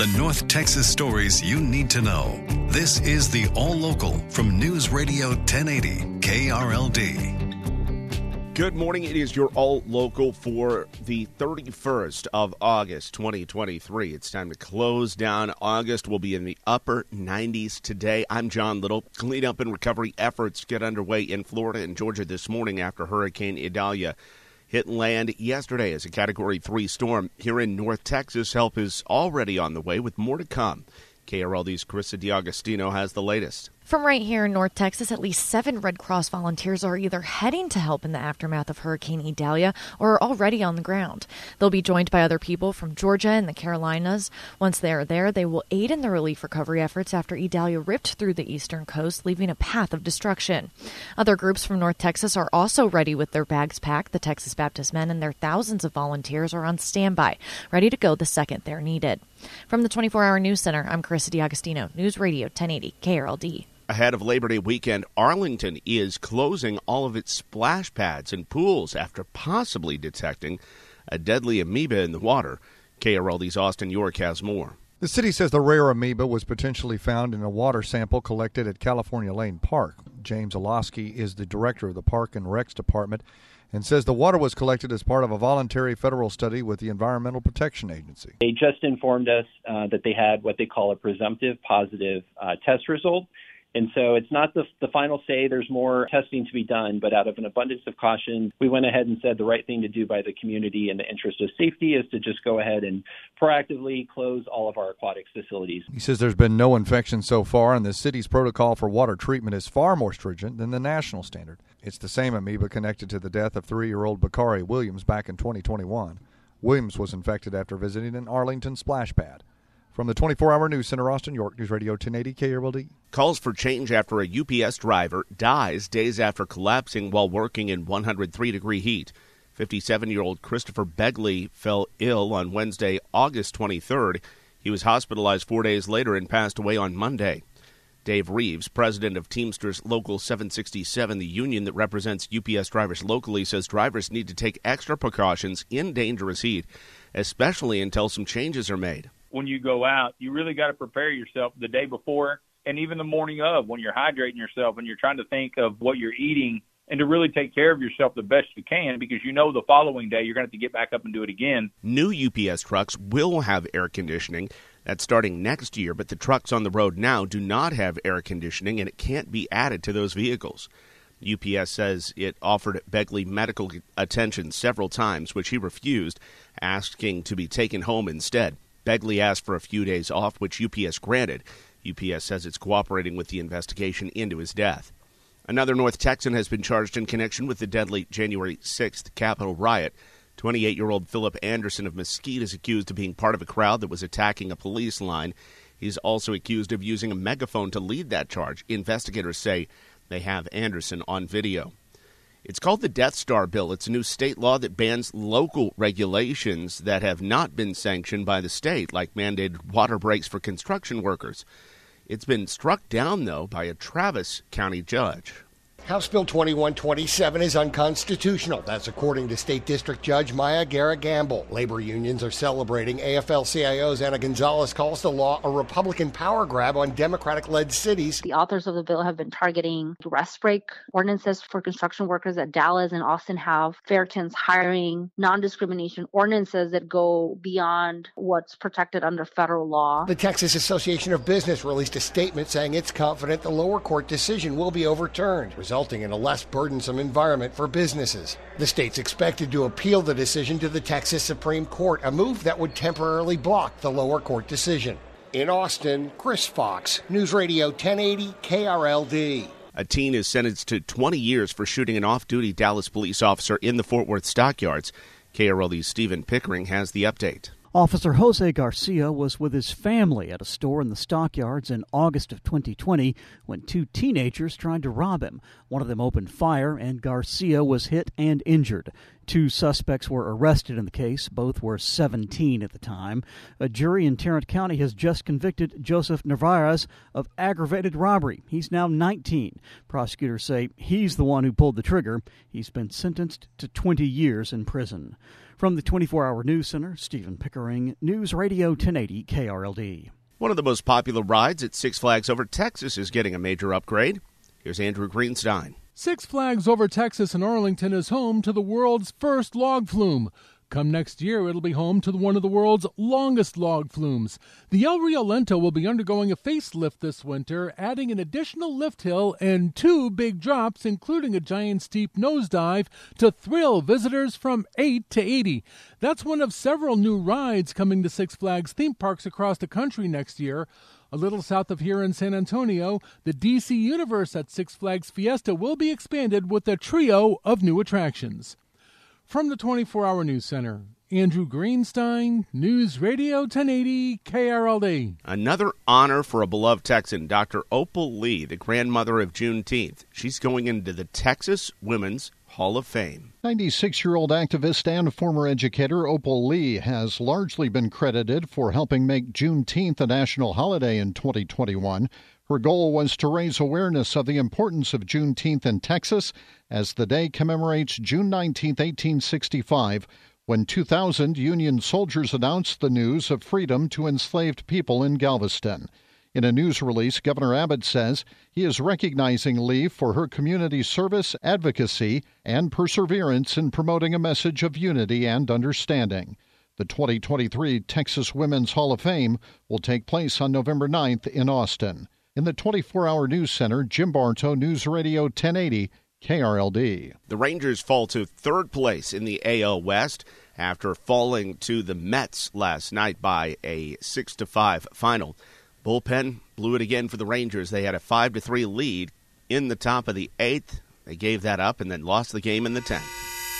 The North Texas stories you need to know. This is the All Local from News Radio 1080 KRLD. Good morning. It is your all local for the 31st of August, 2023. It's time to close down August. We'll be in the upper 90s today. I'm John Little. Cleanup and recovery efforts get underway in Florida and Georgia this morning after Hurricane Idalia hit land yesterday as a Category 3 storm. Here in North Texas, help is already on the way with more to come. KRLD's Carissa D'Agostino has the latest. From right here in North Texas, at least seven Red Cross volunteers are either heading to help in the aftermath of Hurricane Idalia or are already on the ground. They'll be joined by other people from Georgia and the Carolinas. Once they are there, they will aid in the relief recovery efforts after Idalia ripped through the eastern coast, leaving a path of destruction. Other groups from North Texas are also ready with their bags packed. The Texas Baptist Men and their thousands of volunteers are on standby, ready to go the second they're needed. From the 24 Hour News Center, I'm Carissa D'Agostino, News Radio 1080 KRLD. Ahead of Labor Day weekend, Arlington is closing all of its splash pads and pools after possibly detecting a deadly amoeba in the water. KRLD's Austin York has more. The city says the rare amoeba was potentially found in a water sample collected at California Lane Park. James Orloski is the director of the Park and Recs Department and says the water was collected as part of a voluntary federal study with the Environmental Protection Agency. They just informed us uh, that they had what they call a presumptive positive uh, test result. And so it's not the, the final say. There's more testing to be done, but out of an abundance of caution, we went ahead and said the right thing to do by the community in the interest of safety is to just go ahead and proactively close all of our aquatics facilities. He says there's been no infection so far, and the city's protocol for water treatment is far more stringent than the national standard. It's the same amoeba connected to the death of three year old Bakari Williams back in 2021. Williams was infected after visiting an Arlington splash pad. From the 24 hour news center, Austin, York News Radio 1080 KRLD. Calls for change after a UPS driver dies days after collapsing while working in 103 degree heat. 57 year old Christopher Begley fell ill on Wednesday, August 23rd. He was hospitalized four days later and passed away on Monday. Dave Reeves, president of Teamsters Local 767, the union that represents UPS drivers locally, says drivers need to take extra precautions in dangerous heat, especially until some changes are made when you go out, you really got to prepare yourself the day before and even the morning of when you're hydrating yourself and you're trying to think of what you're eating and to really take care of yourself the best you can because you know the following day you're going to have to get back up and do it again. New UPS trucks will have air conditioning. That's starting next year, but the trucks on the road now do not have air conditioning and it can't be added to those vehicles. UPS says it offered Begley medical attention several times, which he refused, asking to be taken home instead. Begley asked for a few days off, which UPS granted. UPS says it's cooperating with the investigation into his death. Another North Texan has been charged in connection with the deadly January 6th Capitol riot. 28 year old Philip Anderson of Mesquite is accused of being part of a crowd that was attacking a police line. He's also accused of using a megaphone to lead that charge. Investigators say they have Anderson on video. It's called the Death Star Bill. It's a new state law that bans local regulations that have not been sanctioned by the state, like mandated water breaks for construction workers. It's been struck down, though, by a Travis County judge. House Bill 2127 is unconstitutional. That's according to State District Judge Maya Guerra Gamble. Labor unions are celebrating. AFL CIO's Anna Gonzalez calls the law a Republican power grab on Democratic led cities. The authors of the bill have been targeting rest break ordinances for construction workers at Dallas and Austin have, fair chance hiring, non discrimination ordinances that go beyond what's protected under federal law. The Texas Association of Business released a statement saying it's confident the lower court decision will be overturned, resulting in a less burdensome environment for businesses. The state's expected to appeal the decision to the Texas Supreme Court, a move that would temporarily block the lower court decision. In Austin, Chris Fox, News Radio 1080 KRLD. A teen is sentenced to 20 years for shooting an off duty Dallas police officer in the Fort Worth stockyards. KRLD's Stephen Pickering has the update. Officer Jose Garcia was with his family at a store in the stockyards in August of 2020 when two teenagers tried to rob him. One of them opened fire, and Garcia was hit and injured. Two suspects were arrested in the case. Both were 17 at the time. A jury in Tarrant County has just convicted Joseph Narvaez of aggravated robbery. He's now 19. Prosecutors say he's the one who pulled the trigger. He's been sentenced to 20 years in prison. From the 24 Hour News Center, Stephen Pickering, News Radio 1080 KRLD. One of the most popular rides at Six Flags Over Texas is getting a major upgrade. Here's Andrew Greenstein. Six Flags Over Texas in Arlington is home to the world's first log flume. Come next year, it'll be home to one of the world's longest log flumes. The El Rio Lento will be undergoing a facelift this winter, adding an additional lift hill and two big drops, including a giant steep nosedive to thrill visitors from 8 to 80. That's one of several new rides coming to Six Flags theme parks across the country next year. A little south of here in San Antonio, the DC Universe at Six Flags Fiesta will be expanded with a trio of new attractions. From the 24 Hour News Center, Andrew Greenstein, News Radio 1080 KRLD. Another honor for a beloved Texan, Dr. Opal Lee, the grandmother of Juneteenth. She's going into the Texas Women's Hall of Fame. 96 year old activist and former educator Opal Lee has largely been credited for helping make Juneteenth a national holiday in 2021. Her goal was to raise awareness of the importance of Juneteenth in Texas as the day commemorates June 19, 1865, when 2,000 Union soldiers announced the news of freedom to enslaved people in Galveston. In a news release, Governor Abbott says he is recognizing Lee for her community service, advocacy, and perseverance in promoting a message of unity and understanding. The 2023 Texas Women's Hall of Fame will take place on November 9th in Austin. In the 24 hour news center, Jim Bartow, News Radio 1080, KRLD. The Rangers fall to third place in the AL West after falling to the Mets last night by a 6 to 5 final. Bullpen blew it again for the Rangers. They had a 5 to 3 lead in the top of the 8th. They gave that up and then lost the game in the 10th.